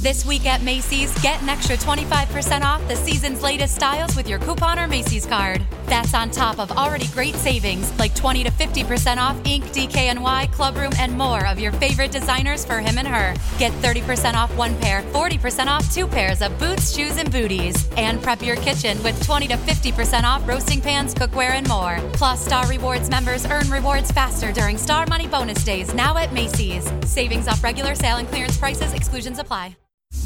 This week at Macy's, get an extra 25% off the season's latest styles with your coupon or Macy's card. That's on top of already great savings like 20 to 50% off Ink, DKNY, Clubroom, and more of your favorite designers for him and her. Get 30% off one pair, 40% off two pairs of boots, shoes, and booties. And prep your kitchen with 20 to 50% off roasting pans, cookware, and more. Plus, Star Rewards members earn rewards faster during Star Money bonus days now at Macy's. Savings off regular sale and clearance prices, exclusions apply.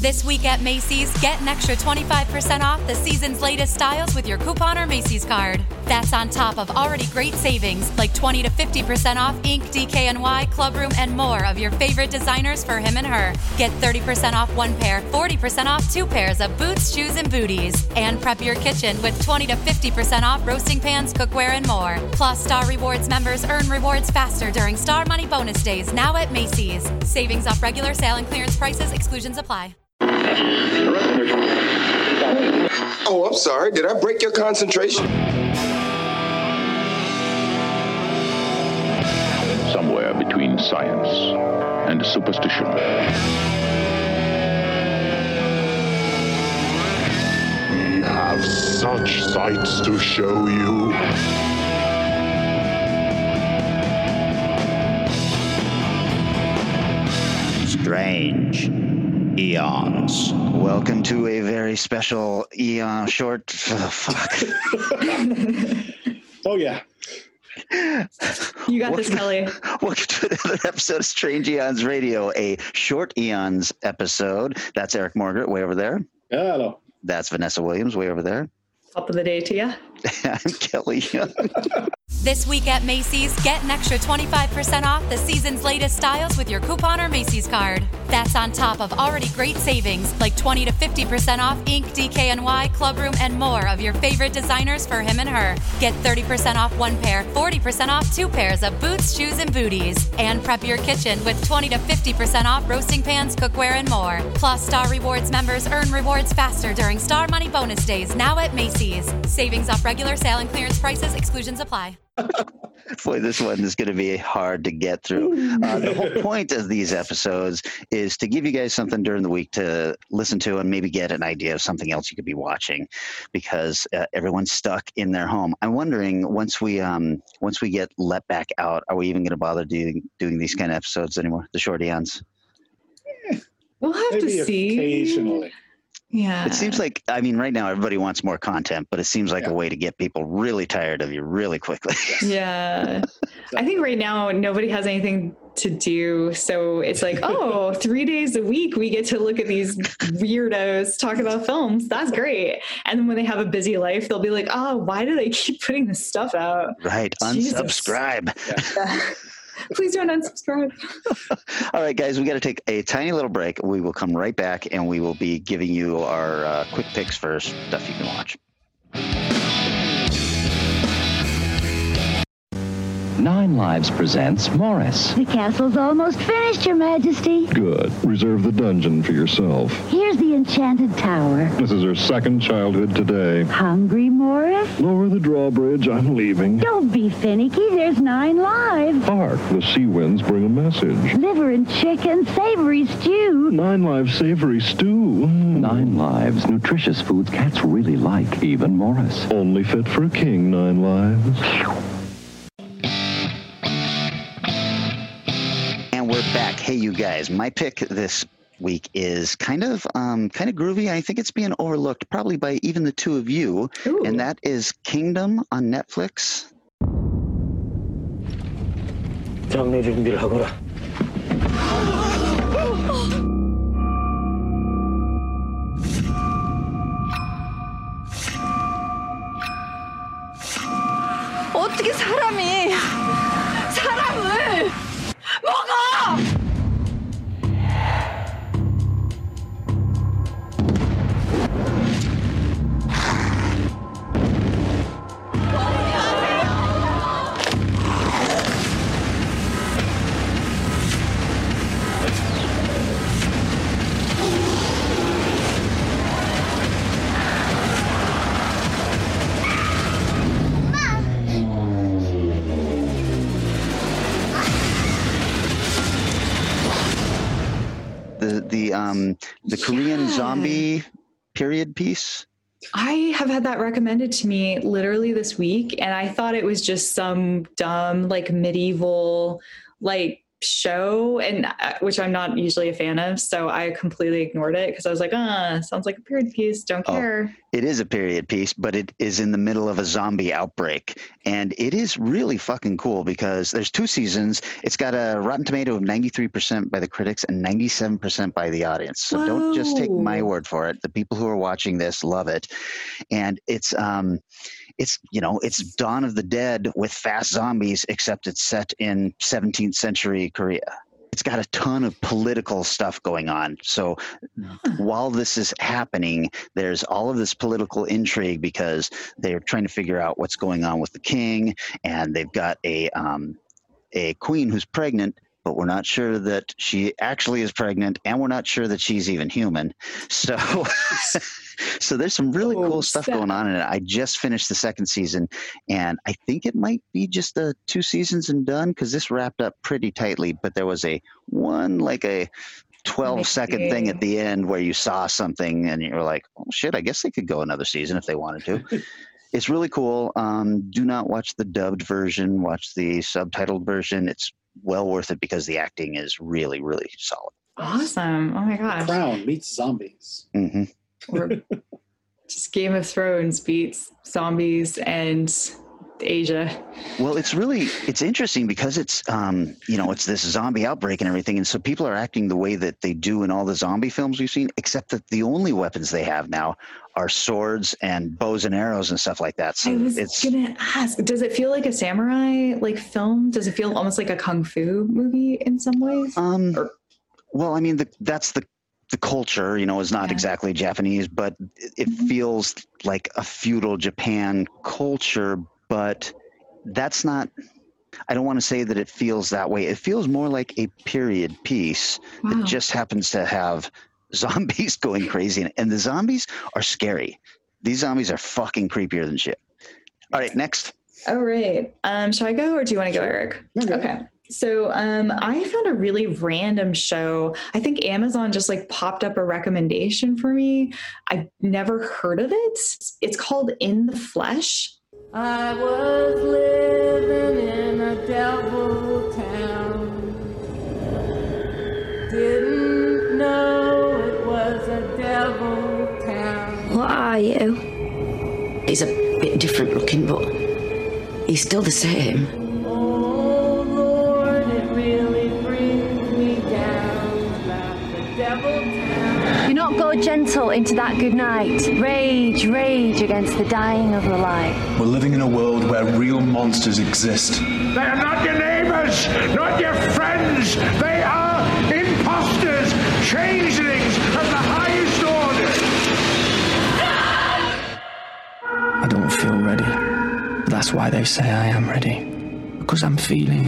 This week at Macy's, get an extra 25% off the season's latest styles with your coupon or Macy's card. That's on top of already great savings like 20 to 50% off Ink, DKNY, Clubroom, and more of your favorite designers for him and her. Get 30% off one pair, 40% off two pairs of boots, shoes, and booties. And prep your kitchen with 20 to 50% off roasting pans, cookware, and more. Plus, Star Rewards members earn rewards faster during Star Money bonus days now at Macy's. Savings off regular sale and clearance prices, exclusions apply. Oh, I'm sorry. Did I break your concentration? Somewhere between science and superstition. We have such sights to show you. Eons. Welcome to a very special eon short. Oh, fuck. Oh yeah. You got this, Kelly. Welcome to another episode of Strange Eons Radio, a short eons episode. That's Eric Morgret way over there. Hello. That's Vanessa Williams way over there. Top of the day to you. I'm Kelly Young. This week at Macy's, get an extra 25% off the season's latest styles with your coupon or Macy's card. That's on top of already great savings like 20 to 50% off Ink, DKNY, Clubroom, and more of your favorite designers for him and her. Get 30% off one pair, 40% off two pairs of boots, shoes, and booties. And prep your kitchen with 20 to 50% off roasting pans, cookware, and more. Plus, Star Rewards members earn rewards faster during Star Money bonus days now at Macy's. Savings off regular sale and clearance prices, exclusions apply. Boy, this one is going to be hard to get through. Uh, the whole point of these episodes is to give you guys something during the week to listen to and maybe get an idea of something else you could be watching, because uh, everyone's stuck in their home. I'm wondering once we um, once we get let back out, are we even going to bother doing doing these kind of episodes anymore? The short eons. We'll have Maybe to see. occasionally. Yeah. It seems like I mean, right now everybody wants more content, but it seems like Yeah. a way to get people really tired of you really quickly. Yeah. I think right now nobody has anything to do. So it's like, oh, three days a week we get to look at these weirdos talk about films. That's great. And then when they have a busy life, they'll be like, oh, why do they keep putting this stuff out? right? Jesus. Unsubscribe. Please don't unsubscribe. All right, guys, we got to take a tiny little break. We will come right back and we will be giving you our uh, quick picks for stuff you can watch. Nine Lives presents Morris. The castle's almost finished, Your Majesty. Good. Reserve the dungeon for yourself. Here's the enchanted tower. This is her second childhood today. Hungry, Morris? Lower the drawbridge. I'm leaving. Don't be finicky. There's nine lives. Hark, the sea winds bring a message. Liver and chicken, savory stew. Nine Lives savory stew. Mm. Nine Lives, nutritious foods cats really like, even Morris. Only fit for a king, nine lives. Hey, you guys, my pick this week is kind of um, kind of groovy. I think it's being overlooked probably by even the two of you, Ooh. and that is Kingdom on Netflix. 장례 준비를 하거라. 어떻게 사람이 사람을 um, the Korean zombie period piece. I have had that recommended to me literally this week, and I thought it was just some dumb, like medieval, like show and uh, which i'm not usually a fan of so i completely ignored it because i was like ah sounds like a period piece don't Oh. care It is a period piece, but it is in the middle of a zombie outbreak. And it is really fucking cool because there's two seasons. It's got a Rotten Tomato of 93% by the critics and 97% by the audience. So don't just take my word for it. The people who are watching this love it. And it's um it's you know, it's Dawn of the Dead with fast zombies except it's set in 17th century Korea. It's got a ton of political stuff going on. So while this is happening, there's all of this political intrigue because they're trying to figure out what's going on with the king, and they've got a um, a queen who's pregnant, but we're not sure that she actually is pregnant, and we're not sure that she's even human. So, so there's some really Oh, cool stuff snap. going on in it. I just finished the second season, and I think it might be just a two seasons and done because this wrapped up pretty tightly. But there was a one like a 12 second thing at the end where you saw something and you're like, oh shit, I guess they could go another season if they wanted to. it's really cool. Um, do not watch the dubbed version, watch the subtitled version. It's well worth it because the acting is really, really solid. awesome oh my gosh Crown meets zombies. hmm or just game of thrones beats zombies and asia. Well, it's really it's interesting because it's um, you know it's this zombie outbreak and everything, and so people are acting the way that they do in all the zombie films we've seen, except that the only weapons they have now are swords and bows and arrows and stuff like that. So i was it's gonna ask does it feel like a samurai like film? Does it feel almost like a kung fu movie in some ways? Um, well, I mean, the, that's the the culture. You know, is not Yeah. exactly Japanese, but it, Mhm. feels like a feudal Japan culture. But that's not. I don't want to say that it feels that way. It feels more like a period piece wow. that just happens to have zombies going crazy, and the zombies are scary. These zombies are fucking creepier than shit. All right, next. All right. Um, shall I go or do you want to go, Eric? Go. Okay. So um, I found a really random show. I think Amazon just like popped up a recommendation for me. I've never heard of it. It's called In the Flesh. I was living in a devil town. Didn't know it was a devil town. What are you? He's a bit different looking, but he's still the same. Do not go gentle into that good night. Rage, rage against the dying of the light. We're living in a world where real monsters exist. They are not your neighbors, not your friends. They are imposters, changelings of the highest order. I don't feel ready. That's why they say I am ready. Because I'm feeling.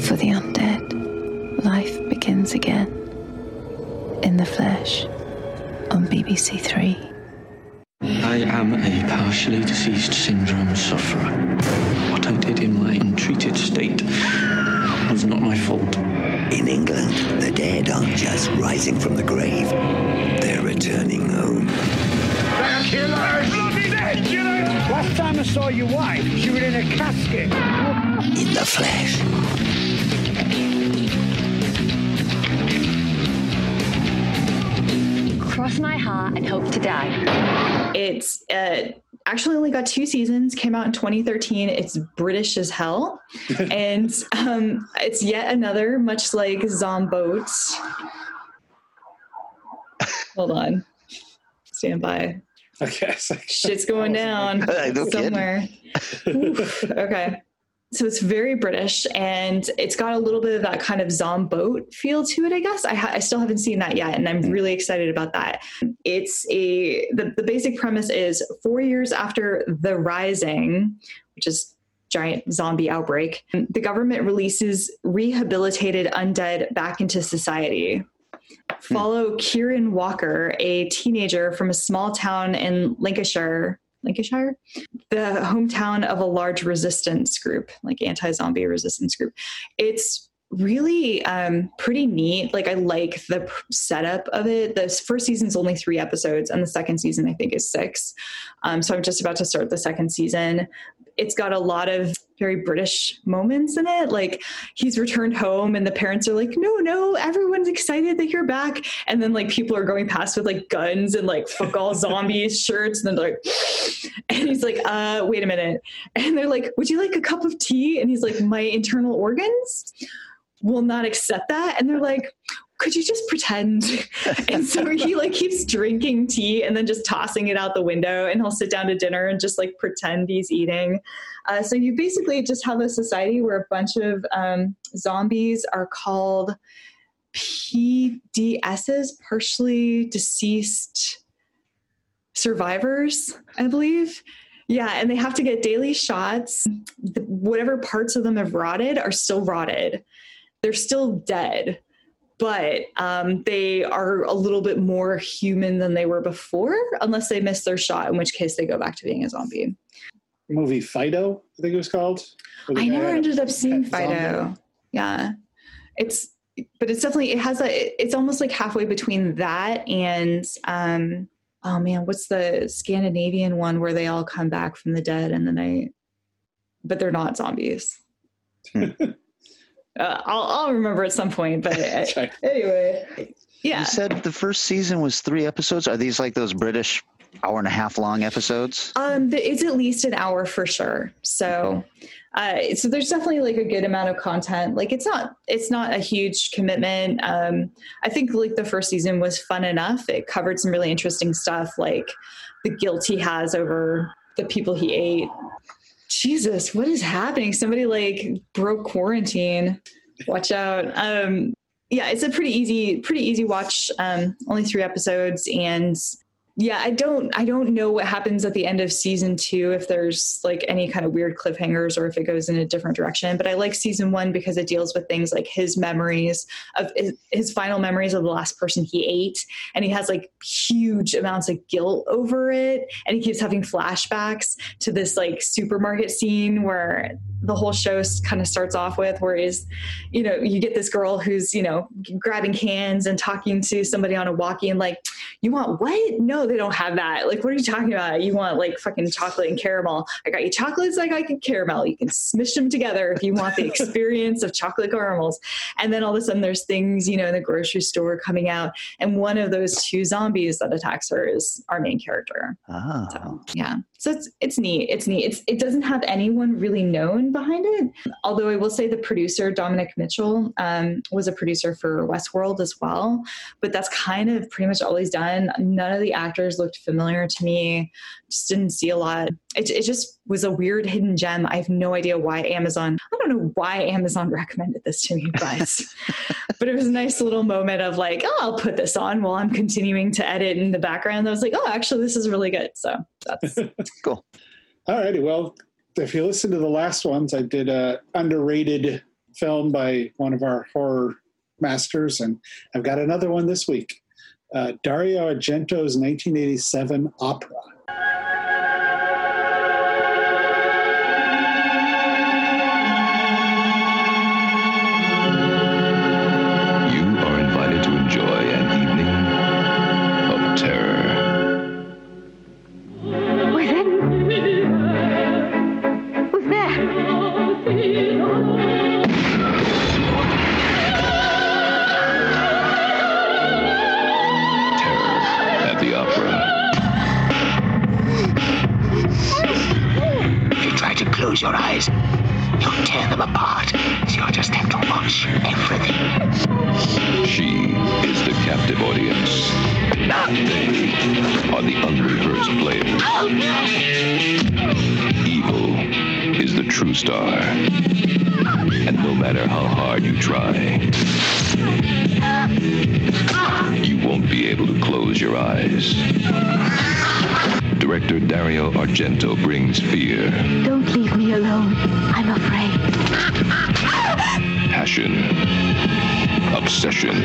For the undead, life begins again. In the flesh. On BBC Three. I am a partially deceased syndrome sufferer. What I did in my untreated state was not my fault. In England, the dead aren't just rising from the grave, they're returning home. They're killers. Bloody killers. Last time I saw your wife, she was in a casket. In the flesh. Cross my heart and hope to die. It's uh, actually only got two seasons, came out in 2013. It's British as hell. and um, it's yet another, much like Zomboat. Hold on. Stand by. Okay. Shit's going down No somewhere. Okay. So it's very British and it's got a little bit of that kind of zomboat feel to it, I guess. I, ha- I still haven't seen that yet and I'm mm. really excited about that. It's a, the, the basic premise is four years after The Rising, which is giant zombie outbreak, the government releases rehabilitated undead back into society. Hmm. Follow Kieran Walker, a teenager from a small town in Lancashire, Lancashire, the hometown of a large resistance group, like anti-zombie resistance group. It's really um, pretty neat. Like I like the p- setup of it. The first season's only three episodes, and the second season I think is six. Um, so I'm just about to start the second season. It's got a lot of very British moments in it. Like he's returned home, and the parents are like, "No, no, everyone's excited that you're back." And then like people are going past with like guns and like football all zombies shirts, and then they're like, and he's like, "Uh, wait a minute," and they're like, "Would you like a cup of tea?" And he's like, "My internal organs." will not accept that and they're like could you just pretend? And so he like keeps drinking tea and then just tossing it out the window and he'll sit down to dinner and just like pretend he's eating. Uh, so you basically just have a society where a bunch of um, zombies are called pds's partially deceased survivors i believe. Yeah and they have to get daily shots. The- whatever parts of them have rotted are still rotted. They're still dead, but um, they are a little bit more human than they were before, unless they miss their shot, in which case they go back to being a zombie. Movie Fido, I think it was called. Where I never ended up seeing pet zombie. Fido. Yeah, it's but it's definitely it has a it's almost like halfway between that and um oh man what's the Scandinavian one where they all come back from the dead and then I but they're not zombies. Uh, I'll, I'll remember at some point, but uh, anyway, yeah. You said the first season was three episodes. Are these like those British hour and a half long episodes? Um, it's at least an hour for sure. So, uh, so there's definitely like a good amount of content. Like it's not, it's not a huge commitment. Um, I think like the first season was fun enough. It covered some really interesting stuff, like the guilt he has over the people he ate. Jesus, what is happening? Somebody like broke quarantine. Watch out. Um, yeah, it's a pretty easy, pretty easy watch. Um, only three episodes, and yeah, I don't, I don't know what happens at the end of season two if there's like any kind of weird cliffhangers or if it goes in a different direction. But I like season one because it deals with things like his memories of his, final memories of the last person he ate, and he has like huge amounts of guilt over it, and he keeps having flashbacks to this like supermarket scene where the whole show kind of starts off with where is you know you get this girl who's you know grabbing cans and talking to somebody on a walkie and like you want what no they don't have that. Like what are you talking about? You want like fucking chocolate and caramel. I got you chocolates i got you caramel. You can smish them together if you want the experience of chocolate caramels. And then all of a sudden there's things you know in the grocery store coming out. And one of those two zombies that attacks her is our main character. Ah. yeah so it's it's neat it's neat. It's it doesn't have anyone really known behind it. Although i will say the producer dominic mitchell um, was a producer for westworld as well. But that's kind of pretty much all he's done. None of the actors looked familiar to me. Just didn't see a lot it, it just was a weird hidden gem i have no idea why amazon i don't know why amazon recommended this to me but but it was a nice little moment of like oh i'll put this on while i'm continuing to edit in the background i was like oh actually this is really good so that's cool All righty. Well, if you listen to the last ones, I did a underrated film by one of our horror masters, and I've got another one this week. Uh, Dario Argento's 1987 opera. Close your eyes, you'll tear them apart. So you'll just have to watch everything. She is the captive audience. Not they are the unrehearsed players. Oh, Evil is the true star. And no matter how hard you try, uh, uh. you won't be able to close your eyes. Director Dario Argento brings fear, Don't leave me alone. I'm afraid. passion, obsession,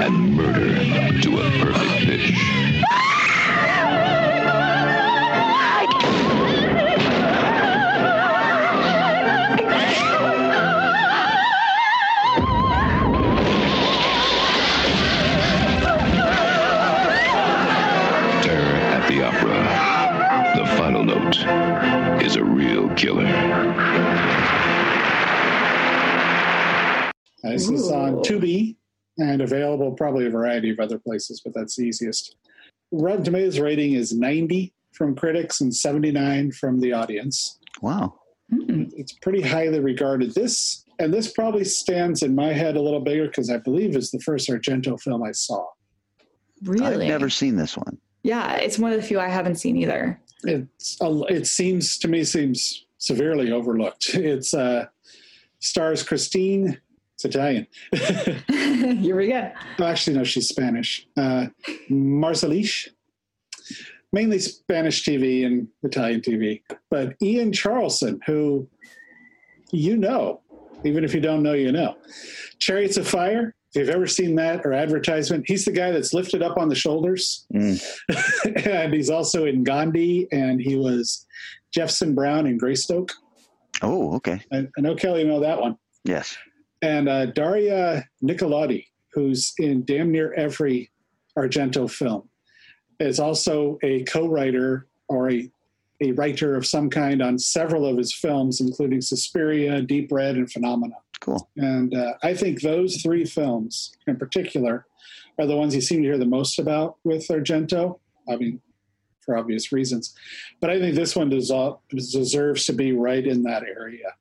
and murder to a perfect pitch. This is on Ooh. Tubi and available probably a variety of other places, but that's the easiest. Rotten Tomatoes rating is 90 from critics and 79 from the audience. Wow. It's pretty highly regarded. This and this probably stands in my head a little bigger because I believe is the first Argento film I saw. Really? I've never seen this one. Yeah, it's one of the few I haven't seen either. It's a, it seems to me seems severely overlooked. It's uh, stars Christine. It's Italian. Here we go. Oh, actually, no, she's Spanish. Uh, Marsillach, mainly Spanish TV and Italian TV. But Ian Charleson, who you know, even if you don't know, you know. Chariots of Fire, if you've ever seen that or advertisement, he's the guy that's lifted up on the shoulders. and he's also in Gandhi, and he was Jefferson Brown in Greystoke. Oh, okay. I, I know Kelly, you know that one Yes. And uh, Daria Nicolodi, who's in damn near every Argento film, is also a co-writer or a, a writer of some kind on several of his films, including Suspiria, Deep Red, and Phenomena. Cool. And uh, I think those three films in particular are the ones you seem to hear the most about with Argento. I mean, for obvious reasons. But I think this one deserves to be right in that area.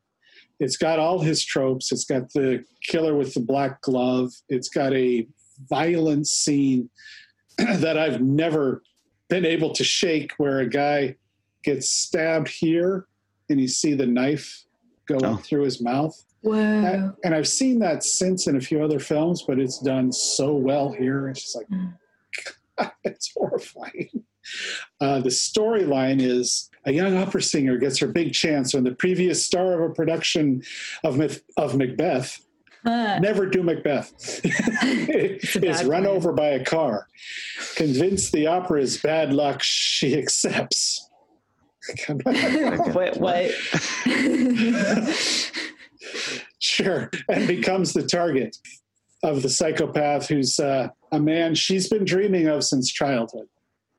It's got all his tropes. It's got the killer with the black glove. It's got a violent scene that I've never been able to shake where a guy gets stabbed here and you see the knife go Oh. through his mouth. Whoa. And I've seen that since in a few other films, but it's done so well here. It's just like, it's horrifying. Uh, the storyline is a young opera singer gets her big chance when the previous star of a production of, Myth- of Macbeth, never do Macbeth, is run plan. over by a car. Convinced the opera is bad luck, she accepts. Wait, what? Sure, and becomes the target of the psychopath who's uh, a man she's been dreaming of since childhood.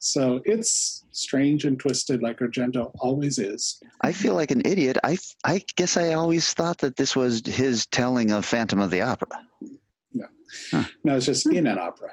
So it's strange and twisted, like Argento always is. I feel like an idiot. I I guess I always thought that this was his telling of Phantom of the Opera. No, no, it's just in an opera.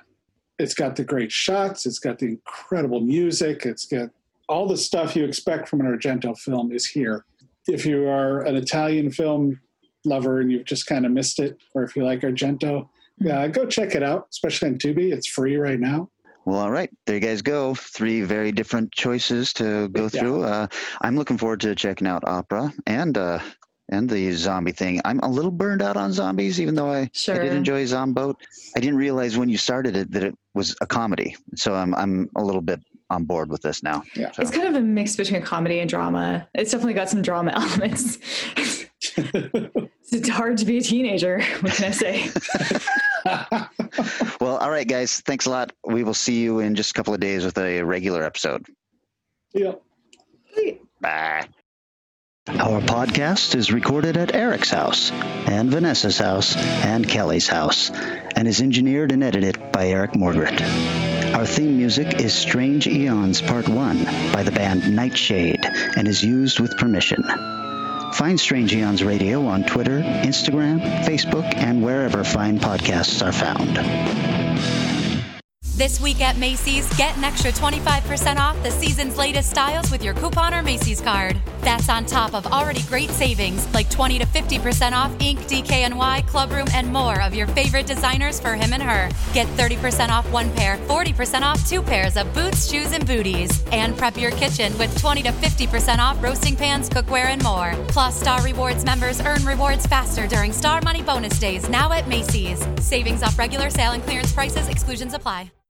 It's got the great shots. It's got the incredible music. It's got all the stuff you expect from an Argento film is here. If you are an Italian film lover and you've just kind of missed it, or if you like Argento, uh, go check it out, especially on Tubi. It's free right now. Well, all right, there you guys go. Three very different choices to go Yeah. through. Uh, I'm looking forward to checking out Opera and uh, and the zombie thing. I'm a little burned out on zombies, even though I, I did enjoy Zomboat. I didn't realize when you started it that it was a comedy, so I'm I'm a little bit on board with this now. Yeah. So, It's kind of a mix between comedy and drama. It's definitely got some drama elements. it's hard to be a teenager. What can I say? well, all right, guys. Thanks a lot. We will see you in just a couple of days with a regular episode. Yeah. Bye. Our podcast is recorded at Eric's house, and Vanessa's house, and Kelly's house, and is engineered and edited by Eric Morgret. Our theme music is Strange Eons Part 1 by the band Nightshade and is used with permission. Find Strange Eons Radio on Twitter, Instagram, Facebook, and wherever fine podcasts are found. This week at Macy's, get an extra 25% off the season's latest styles with your coupon or Macy's card. That's on top of already great savings like 20 to 50% off Ink, DKNY, Clubroom, and more of your favorite designers for him and her. Get 30% off one pair, 40% off two pairs of boots, shoes, and booties. And prep your kitchen with 20 to 50% off roasting pans, cookware, and more. Plus, Star Rewards members earn rewards faster during Star Money Bonus Days now at Macy's. Savings off regular sale and clearance prices, exclusions apply.